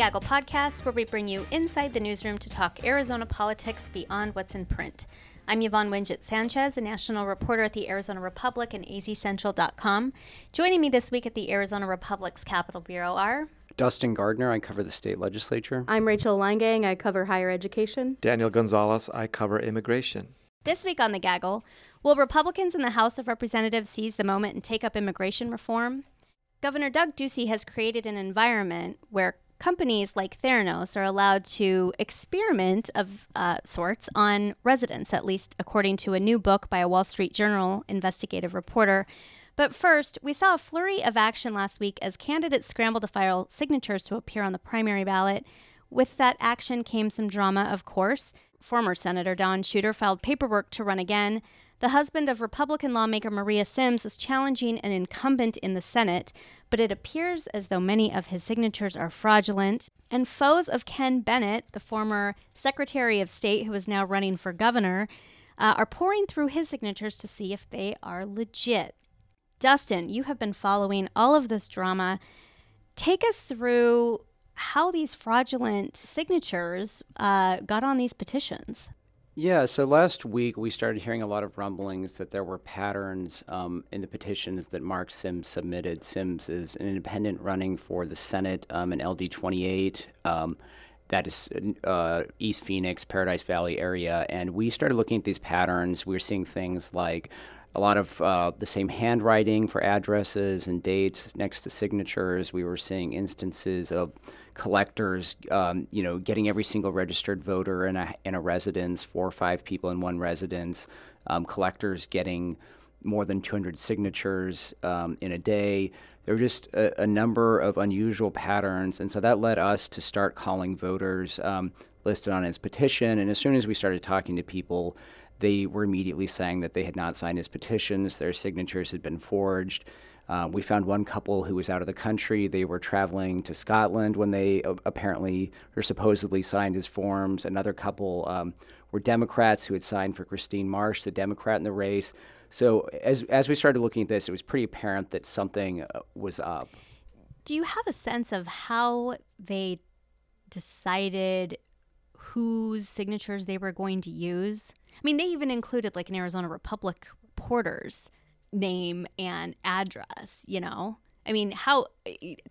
Gaggle podcast, where we bring you inside the newsroom to talk Arizona politics beyond what's in print. I'm Yvonne Wingett Sanchez, a national reporter at the Arizona Republic and azcentral.com. Joining me this week at the Arizona Republic's Capitol Bureau are Dustin Gardiner, I cover the state legislature. I'm Rachel Leingang, I cover higher education. Daniel Gonzalez, I cover immigration. This week on the Gaggle, will Republicans in the House of Representatives seize the moment and take up immigration reform? Governor Doug Ducey has created an environment where companies like Theranos are allowed to experiment of uh, sorts on residents, at least according to a new book by a Wall Street Journal investigative reporter. But first, we saw a flurry of action last week as candidates scrambled to file signatures to appear on the primary ballot. With that action came some drama, of course. Former Senator Don Shooter filed paperwork to run again. The husband of Republican lawmaker Maria Syms is challenging an incumbent in the Senate, but it appears as though many of his signatures are fraudulent. And foes of Ken Bennett, the former Secretary of State who is now running for governor, uh, are pouring through his signatures to see if they are legit. Dustin, you have been following all of this drama. Take us through how these fraudulent signatures uh, got on these petitions. Yeah, so last week we started hearing a lot of rumblings that there were patterns um, in the petitions that Mark Syms submitted. Syms is an independent running for the Senate um, in LD 28. Um, that is uh, East Phoenix, Paradise Valley area. And we started looking at these patterns. We were seeing things like a lot of uh, the same handwriting for addresses and dates next to signatures. We were seeing instances of collectors, um, you know, getting every single registered voter in a in a residence, four or five people in one residence. Um, collectors getting more than 200 signatures um, in a day. There were just a, a, number of unusual patterns, and so that led us to start calling voters um, listed on his petition. And as soon as we started talking to people, they were immediately saying that they had not signed his petitions, their signatures had been forged. Uh, we found one couple who was out of the country. They were traveling to Scotland when they uh, apparently or supposedly signed his forms. Another couple um, were Democrats who had signed for Christine Marsh, the Democrat in the race. So as as we started looking at this, it was pretty apparent that something uh, was up. Do you have a sense of how they decided whose signatures they were going to use? I mean, they even included like an Arizona Republic reporters name and address, you know? I mean, how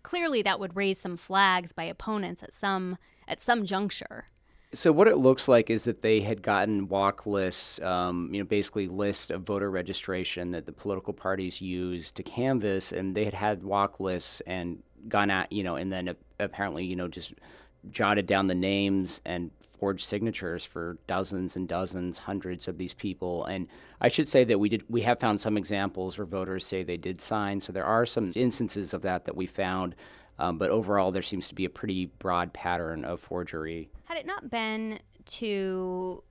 clearly that would raise some flags by opponents at some at some juncture. So what it looks like is that they had gotten walk lists, um, you know, basically lists of voter registration that the political parties use to canvass, and they had had walk lists and gone out, you know, and then apparently, you know, just jotted down the names and forged signatures for dozens and dozens, hundreds of these people. And I should say that we did we have found some examples where voters say they did sign. So there are some instances of that that we found. Um, but overall, there seems to be a pretty broad pattern of forgery. Had it not been to,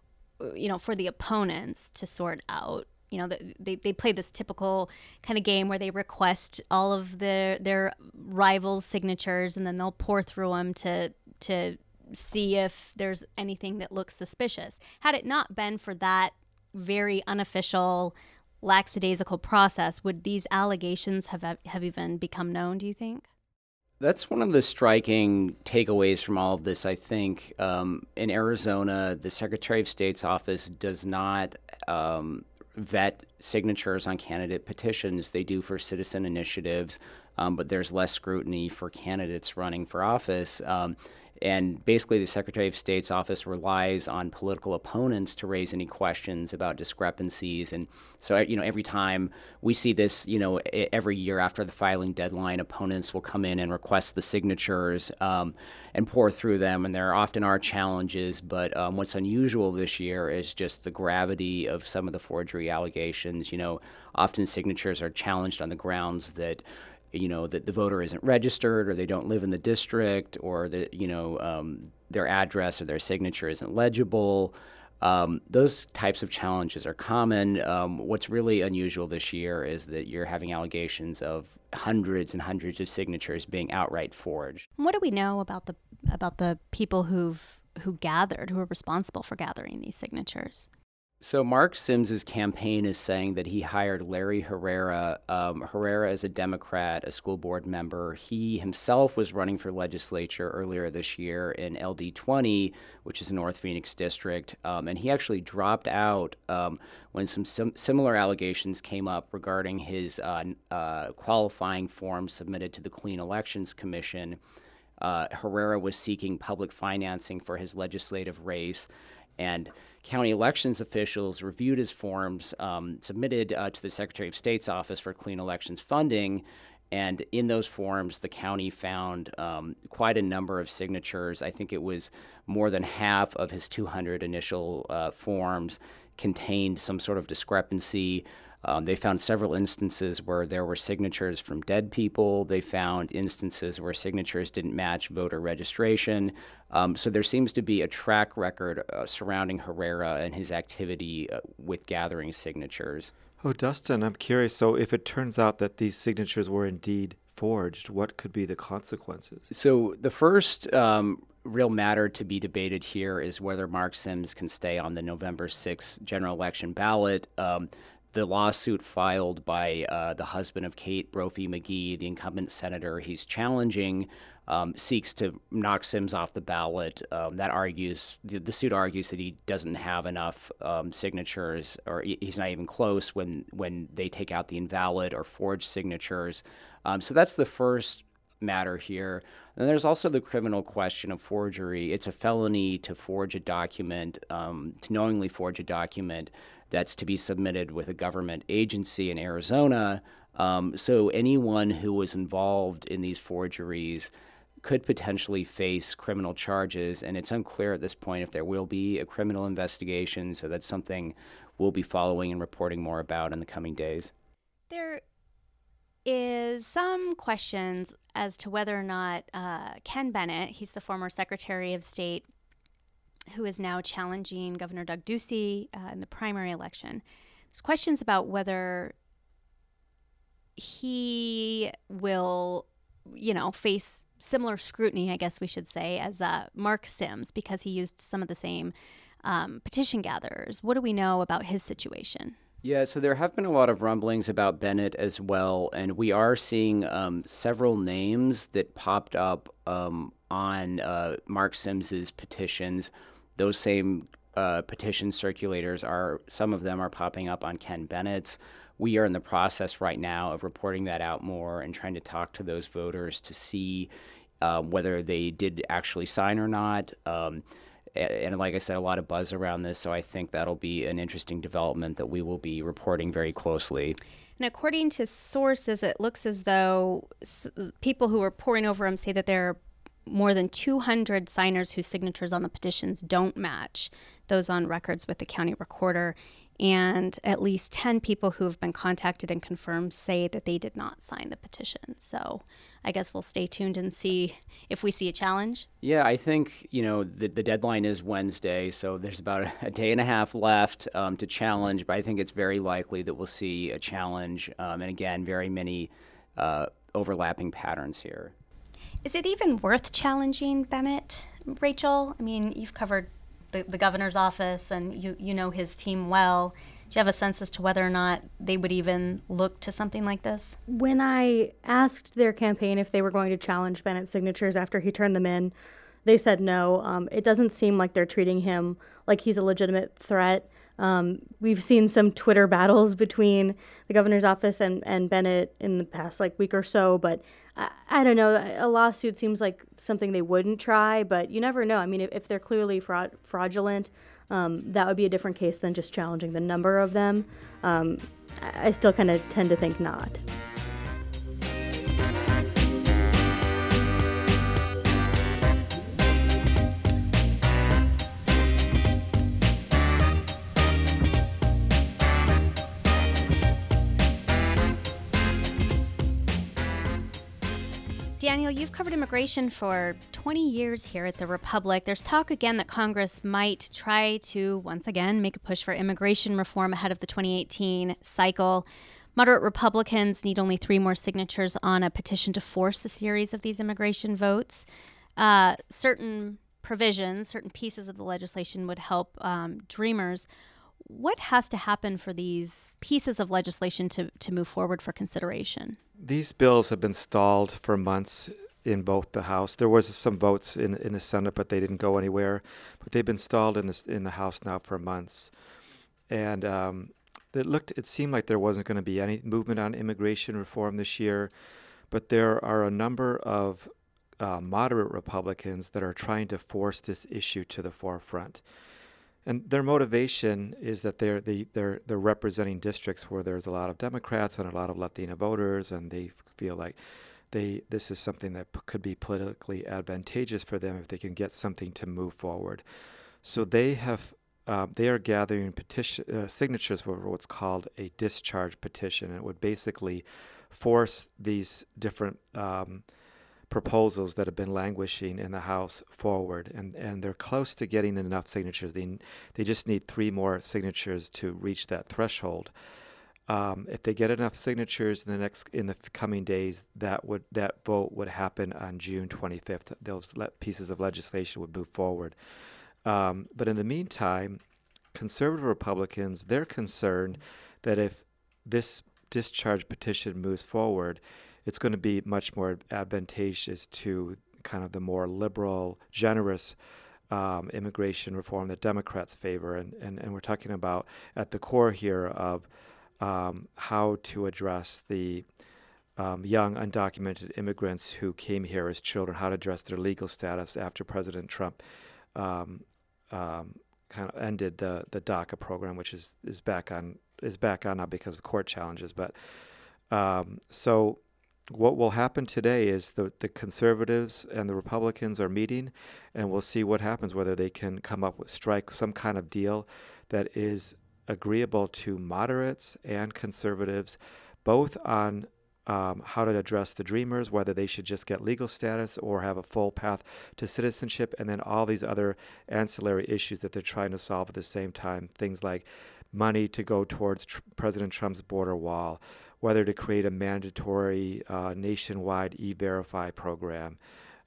you know, for the opponents to sort out you know they, they play this typical kind of game where they request all of their their rivals signatures and then they'll pour through them to to see if there's anything that looks suspicious. Had it not been for that very unofficial, lackadaisical process, would these allegations have have even become known? Do you think? That's one of the striking takeaways from all of this. I think um, in Arizona, the Secretary of State's office does not um, vet signatures on candidate petitions. They do for citizen initiatives, um, but there's less scrutiny for candidates running for office. Um, and basically, the Secretary of State's office relies on political opponents to raise any questions about discrepancies. And so, you know, every time we see this, you know, every year after the filing deadline, opponents will come in and request the signatures um, and pour through them. And there often are challenges. But um, what's unusual this year is just the gravity of some of the forgery allegations. You know, often signatures are challenged on the grounds that you know that the voter isn't registered or they don't live in the district or that you know um, their address or their signature isn't legible. Um, those types of challenges are common. Um, what's really unusual this year is that you're having allegations of hundreds and hundreds of signatures being outright forged. What do we know about the about the people who've who gathered who are responsible for gathering these signatures So Mark Syms's campaign is saying that he hired Larry Herrera. Um, Herrera is a Democrat, a school board member. He himself was running for legislature earlier this year in LD 20, which is a North Phoenix district, um, and he actually dropped out um, when some sim- similar allegations came up regarding his uh, uh, qualifying form submitted to the Clean Elections Commission. Uh, Herrera was seeking public financing for his legislative race, and county elections officials reviewed his forms um, submitted uh, to the Secretary of State's office for clean elections funding. And in those forms, the county found um, quite a number of signatures. I think it was more than half of his 200 initial uh, forms contained some sort of discrepancy. Um, they found several instances where there were signatures from dead people. They found instances where signatures didn't match voter registration. Um, so there seems to be a track record uh, surrounding Herrera and his activity uh, with gathering signatures. Oh, Dustin, I'm curious. So, if it turns out that these signatures were indeed forged, what could be the consequences? So, the first um, real matter to be debated here is whether Mark Syms can stay on the November 6th general election ballot. Um, the lawsuit filed by uh, the husband of Kate Brophy McGee, the incumbent senator he's challenging, um, seeks to knock Syms off the ballot. Um, that argues the, the, suit argues that he doesn't have enough um, signatures, or he's not even close when when they take out the invalid or forged signatures. Um, so that's the first matter here. And there's also the criminal question of forgery. It's a felony to forge a document, um, to knowingly forge a document that's to be submitted with a government agency in Arizona. Um, so anyone who was involved in these forgeries could potentially face criminal charges, and it's unclear at this point if there will be a criminal investigation. So that's something we'll be following and reporting more about in the coming days. There is some questions as to whether or not uh, Ken Bennett, he's the former Secretary of State who is now challenging Governor Doug Ducey uh, in the primary election. There's questions about whether he will, you know, face similar scrutiny, I guess we should say, as uh, Mark Syms because he used some of the same um, petition gatherers. What do we know about his situation? Yeah, so there have been a lot of rumblings about Bennett as well, and we are seeing um, several names that popped up um, on uh, Mark Syms's petitions those same uh, petition circulators are some of them are popping up on Ken Bennett's. We are in the process right now of reporting that out more and trying to talk to those voters to see um, whether they did actually sign or not. Um, and like I said, a lot of buzz around this, so I think that'll be an interesting development that we will be reporting very closely. And according to sources, it looks as though people who are poring over them say that there are more than 200 signers whose signatures on the petitions don't match those on records with the county recorder. And at least 10 people who have been contacted and confirmed say that they did not sign the petition. So I guess we'll stay tuned and see if we see a challenge. Yeah, I think, you know, the, the deadline is Wednesday, so there's about a, day and a half left um, to challenge, but I think it's very likely that we'll see a challenge. Um, and again, very many uh, overlapping patterns here. Is it even worth challenging Bennett, Rachel? I mean, you've covered the, the governor's office and you, you know his team well. Do you have a sense as to whether or not they would even look to something like this? When I asked their campaign if they were going to challenge Bennett's signatures after he turned them in, they said no. Um, it doesn't seem like they're treating him like he's a legitimate threat. Um, we've seen some Twitter battles between the governor's office and, and Bennett in the past like week or so, but I, I don't know. A lawsuit seems like something they wouldn't try, but you never know. I mean, if, if they're clearly fraud, fraudulent, um, that would be a different case than just challenging the number of them. Um, I still kind of tend to think not. Daniel, you've covered immigration for 20 years here at the Republic. There's talk again that Congress might try to once again make a push for immigration reform ahead of the 2018 cycle. Moderate Republicans need only three more signatures on a petition to force a series of these immigration votes. Uh, certain provisions, certain pieces of the legislation would help um, Dreamers. What has to happen for these pieces of legislation to, to move forward for consideration? These bills have been stalled for months in both the House. There was some votes in in the Senate, but they didn't go anywhere. But they've been stalled in the in the House now for months, and um, it looked it seemed like there wasn't going to be any movement on immigration reform this year. But there are a number of uh, moderate Republicans that are trying to force this issue to the forefront. And their motivation is that they're they, they're they're representing districts where there's a lot of Democrats and a lot of Latina voters, and they feel like they this is something that p- could be politically advantageous for them if they can get something to move forward. So they have uh, they are gathering petition uh, signatures for what's called a discharge petition. It would basically force these different um, proposals that have been languishing in the House forward, and, and they're close to getting enough signatures. They, they just need three more signatures to reach that threshold. Um, if they get enough signatures in the next in the coming days, that would that vote would happen on June 25th. Those le- pieces of legislation would move forward. Um, but in the meantime, conservative Republicans they're concerned that if this discharge petition moves forward, it's going to be much more advantageous to kind of the more liberal, generous um, immigration reform that Democrats favor. And, and, and we're talking about at the core here of um, how to address the um, young undocumented immigrants who came here as children, how to address their legal status after President Trump um, um kind of ended the the DACA program, which is is back on is back on not because of court challenges, but um, so what will happen today is the, the conservatives and the Republicans are meeting, and we'll see what happens, whether they can come up with strike some kind of deal that is agreeable to moderates and conservatives, both on um, how to address the dreamers, whether they should just get legal status or have a full path to citizenship, and then all these other ancillary issues that they're trying to solve at the same time. Things like money to go towards tr- President Trump's border wall, whether to create a mandatory uh, nationwide e verify program,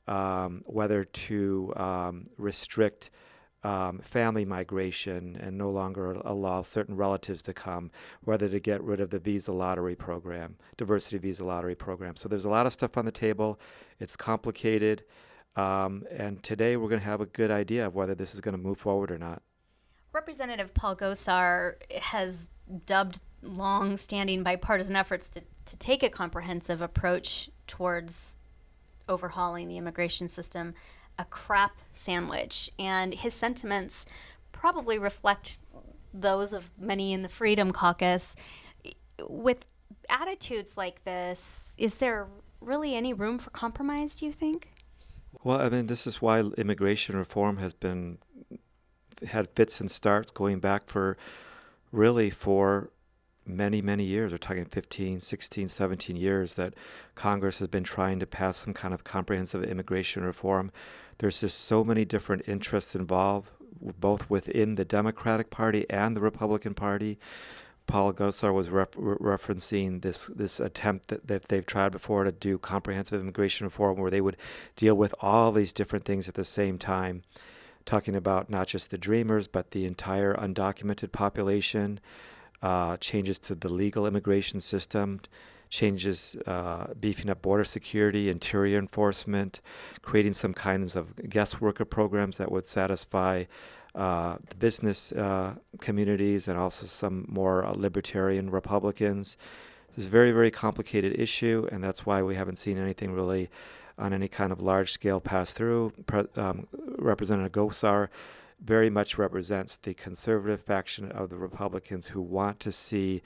um, whether to um, restrict um, family migration and no longer allow certain relatives to come, whether to get rid of the visa lottery program, diversity visa lottery program. So there's a lot of stuff on the table. It's complicated. Um, and today we're going to have a good idea of whether this is going to move forward or not. Representative Paul Gosar has dubbed long standing bipartisan efforts to, to take a comprehensive approach towards overhauling the immigration system a crap sandwich. And his sentiments probably reflect those of many in the Freedom Caucus. With attitudes like this, is there really any room for compromise, do you think? Well, I mean, this is why immigration reform has been had fits and starts going back for really for many, many years. We're talking 15, 16, 17 years that Congress has been trying to pass some kind of comprehensive immigration reform. There's just so many different interests involved, both within the Democratic Party and the Republican Party. Paul Gosar was ref- referencing this this attempt that, that they've tried before to do comprehensive immigration reform, where they would deal with all these different things at the same time, talking about not just the Dreamers but the entire undocumented population, uh, changes to the legal immigration system, changes uh, beefing up border security, interior enforcement, creating some kinds of guest worker programs that would satisfy uh, the business uh, communities and also some more uh, libertarian Republicans. It's a very, very complicated issue, and that's why we haven't seen anything really on any kind of large scale pass through. Pre- um, Representative Gosar very much represents the conservative faction of the Republicans who want to see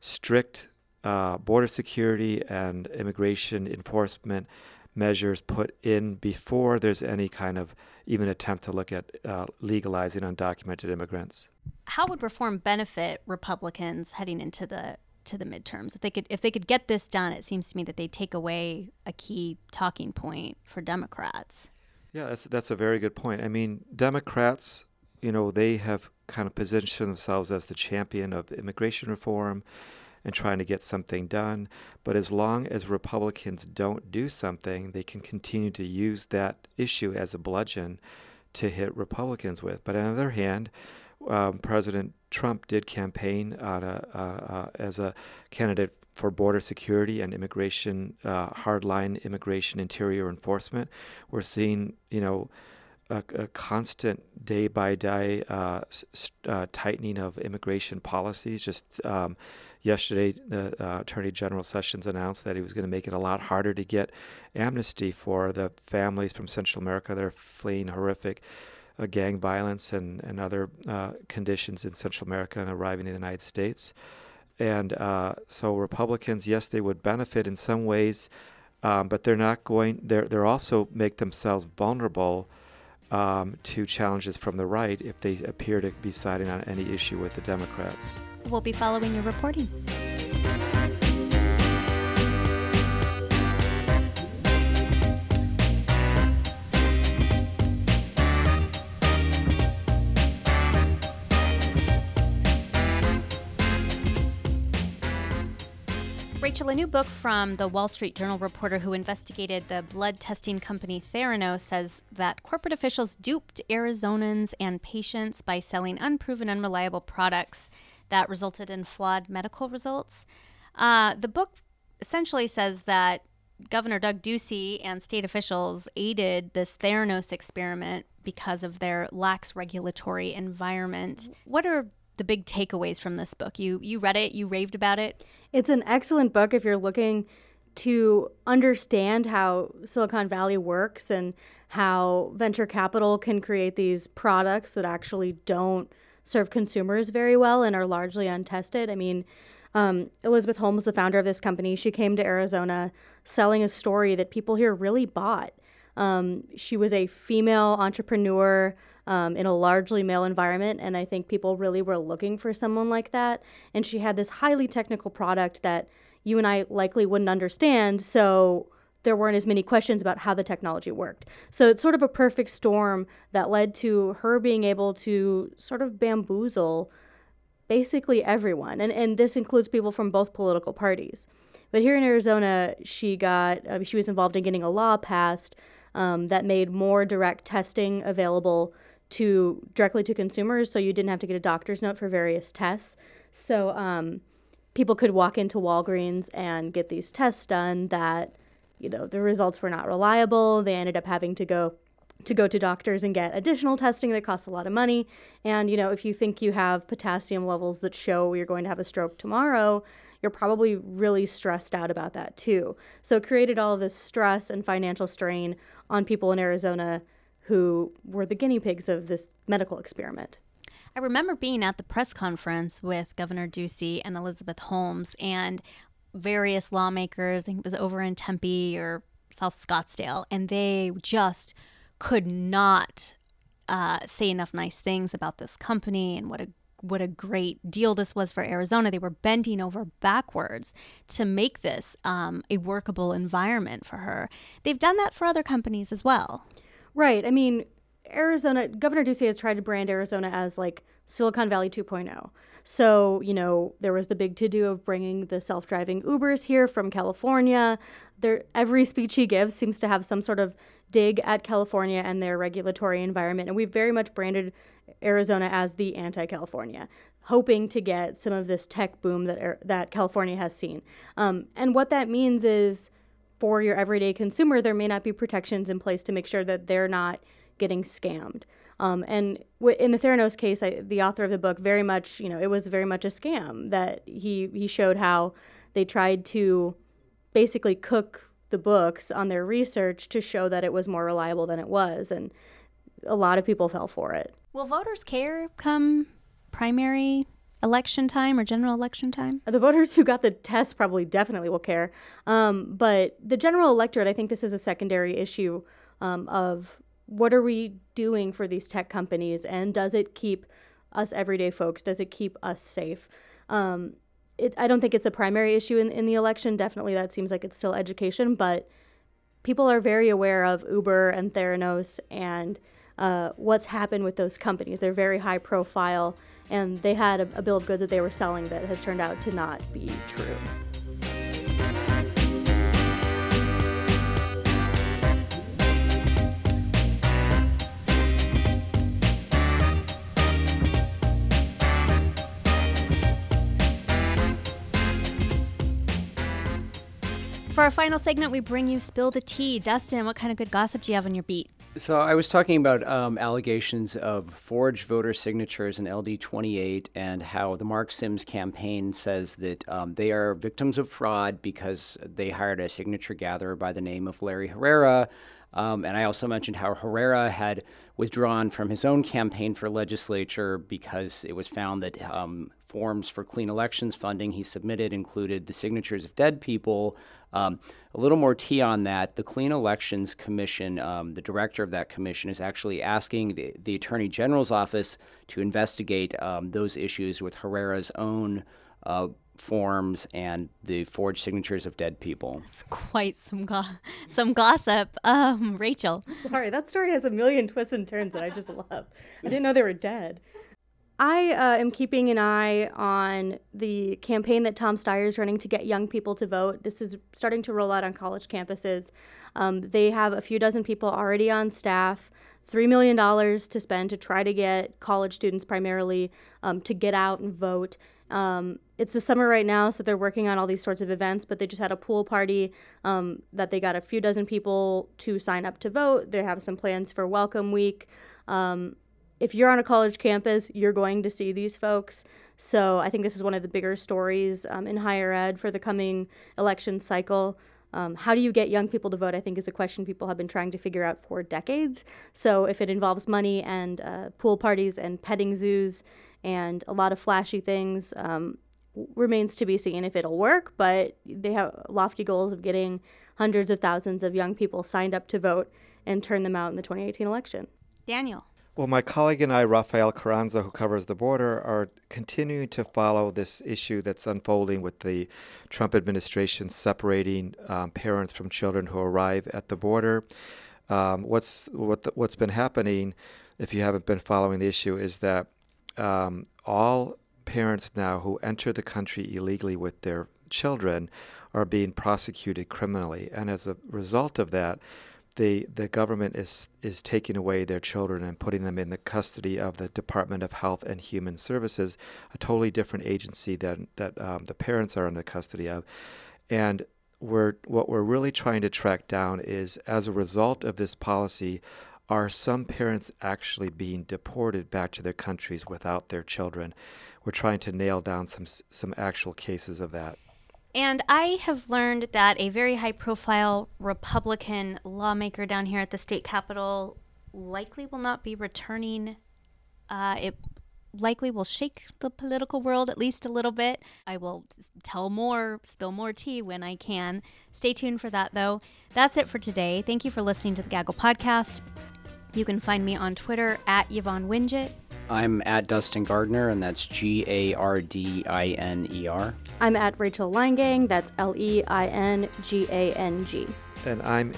strict uh, border security and immigration enforcement measures put in before there's any kind of even attempt to look at uh, legalizing undocumented immigrants. How would reform benefit Republicans heading into the to the midterms? If they could if they could get this done, it seems to me that they take away a key talking point for Democrats. Yeah, that's that's a very good point. I mean, Democrats, you know, they have kind of positioned themselves as the champion of immigration reform and trying to get something done. But as long as Republicans don't do something, they can continue to use that issue as a bludgeon to hit Republicans with. But on the other hand, um, President Trump did campaign a, uh, uh, as a candidate for border security and immigration, uh, hardline immigration interior enforcement. We're seeing, you know, a, a constant day by day uh, uh, tightening of immigration policies. Just um, yesterday, the uh, Attorney General Sessions announced that he was going to make it a lot harder to get amnesty for the families from Central America that are fleeing horrific uh, gang violence and, and other uh, conditions in Central America and arriving in the United States. And uh, so Republicans, yes, they would benefit in some ways, um, but they're not going. They're they're also make themselves vulnerable um, to challenges from the right if they appear to be siding on any issue with the Democrats. We'll be following your reporting. Rachel, a new book from the Wall Street Journal reporter who investigated the blood testing company Theranos says that corporate officials duped Arizonans and patients by selling unproven, unreliable products that resulted in flawed medical results. Uh, the book essentially says that Governor Doug Ducey and state officials aided this Theranos experiment because of their lax regulatory environment. What are the big takeaways from this book? You you read it, you raved about it. It's an excellent book if you're looking to understand how Silicon Valley works and how venture capital can create these products that actually don't serve consumers very well and are largely untested. I mean, um, Elizabeth Holmes, the founder of this company, she came to Arizona selling a story that people here really bought. Um, she was a female entrepreneur um, in a largely male environment. And I think people really were looking for someone like that. And she had this highly technical product that you and I likely wouldn't understand. So there weren't as many questions about how the technology worked. So it's sort of a perfect storm that led to her being able to sort of bamboozle basically everyone. And, and this includes people from both political parties. But here in Arizona, she got uh, she was involved in getting a law passed um, that made more direct testing available to directly to consumers, so you didn't have to get a doctor's note for various tests. So um, people could walk into Walgreens and get these tests done that, you know, the results were not reliable. They ended up having to go to go to doctors and get additional testing that costs a lot of money. And, you know, if you think you have potassium levels that show you're going to have a stroke tomorrow, you're probably really stressed out about that too. So it created all of this stress and financial strain on people in Arizona who were the guinea pigs of this medical experiment. I remember being at the press conference with Governor Ducey and Elizabeth Holmes and various lawmakers. I think it was over in Tempe or South Scottsdale, and they just could not uh, say enough nice things about this company and what a what a great deal this was for Arizona. They were bending over backwards to make this um, a workable environment for her. They've done that for other companies as well. Right. I mean, Arizona, Governor Ducey has tried to brand Arizona as like Silicon Valley 2.0. So, you know, there was the big to do of bringing the self driving Ubers here from California. There, every speech he gives seems to have some sort of dig at California and their regulatory environment. And we've very much branded Arizona as the anti California, hoping to get some of this tech boom that, that California has seen. Um, and what that means is for your everyday consumer, there may not be protections in place to make sure that they're not getting scammed. Um, and w- in the Theranos case, I, the author of the book very much, you know, it was very much a scam that he he showed how they tried to basically cook the books on their research to show that it was more reliable than it was, and a lot of people fell for it. Will voters care come primary election time or general election time? The voters who got the test probably definitely will care. Um, but the general electorate, I think this is a secondary issue um, of what are we doing for these tech companies and does it keep us everyday folks, does it keep us safe? Um, it, I don't think it's the primary issue in, in the election. Definitely, that seems like it's still education, but people are very aware of Uber and Theranos and uh, what's happened with those companies. They're very high profile and they had a, a bill of goods that they were selling that has turned out to not be true. For our final segment, we bring you Spill the Tea. Dustin, what kind of good gossip do you have on your beat? So I was talking about um, allegations of forged voter signatures in LD 28 and how the Mark Syms campaign says that um, they are victims of fraud because they hired a signature gatherer by the name of Larry Herrera. Um, and I also mentioned how Herrera had withdrawn from his own campaign for legislature because it was found that um, forms for clean elections funding he submitted included the signatures of dead people. Um, a little more tea on that. The Clean Elections Commission, um, the director of that commission, is actually asking the, the Attorney General's office to investigate um, those issues with Herrera's own uh, forms and the forged signatures of dead people. It's quite some go- some gossip. Um, Rachel. Sorry, that story has a million twists and turns that I just love. I didn't know they were dead. I uh, am keeping an eye on the campaign that Tom Steyer is running to get young people to vote. This is starting to roll out on college campuses. Um, they have a few dozen people already on staff, $3 million to spend to try to get college students primarily um, to get out and vote. Um, it's the summer right now, so they're working on all these sorts of events, but they just had a pool party um, that they got a few dozen people to sign up to vote. They have some plans for Welcome Week. Um, if you're on a college campus, you're going to see these folks. So I think this is one of the bigger stories um, in higher ed for the coming election cycle. Um, how do you get young people to vote? I think is a question people have been trying to figure out for decades. So if it involves money and uh, pool parties and petting zoos and a lot of flashy things, um, remains to be seen if it'll work. But they have lofty goals of getting hundreds of thousands of young people signed up to vote and turn them out in the 2018 election. Daniel. Well, my colleague and I, Rafael Carranza, who covers the border, are continuing to follow this issue that's unfolding with the Trump administration separating um, parents from children who arrive at the border. Um, what's what the, what's been happening, if you haven't been following the issue, is that um, all parents now who enter the country illegally with their children are being prosecuted criminally, and as a result of that the the government is is taking away their children and putting them in the custody of the Department of Health and Human Services, a totally different agency than that um, the parents are the custody of, and we're what we're really trying to track down is as a result of this policy. Are some parents actually being deported back to their countries without their children? We're trying to nail down some some actual cases of that. And I have learned that a very high profile Republican lawmaker down here at the state capitol likely will not be returning. Uh, it likely will shake the political world at least a little bit. I will tell more, spill more tea when I can. Stay tuned for that, though. That's it for today. Thank you for listening to the Gaggle Podcast. You can find me on Twitter at Yvonne Wingett. I'm at Dustin Gardiner, and that's G A R D I N E R. I'm at Rachel Leingang, that's L E I N G A N G. And I'm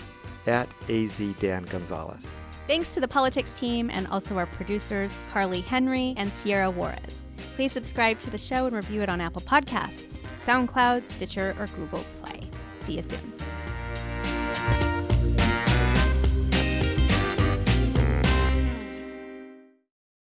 at AZ Dan Gonzalez. Thanks to the politics team and also our producers, Carly Henry and Sierra Juarez. Please subscribe to the show and review it on Apple Podcasts, SoundCloud, Stitcher, or Google Play. See you soon.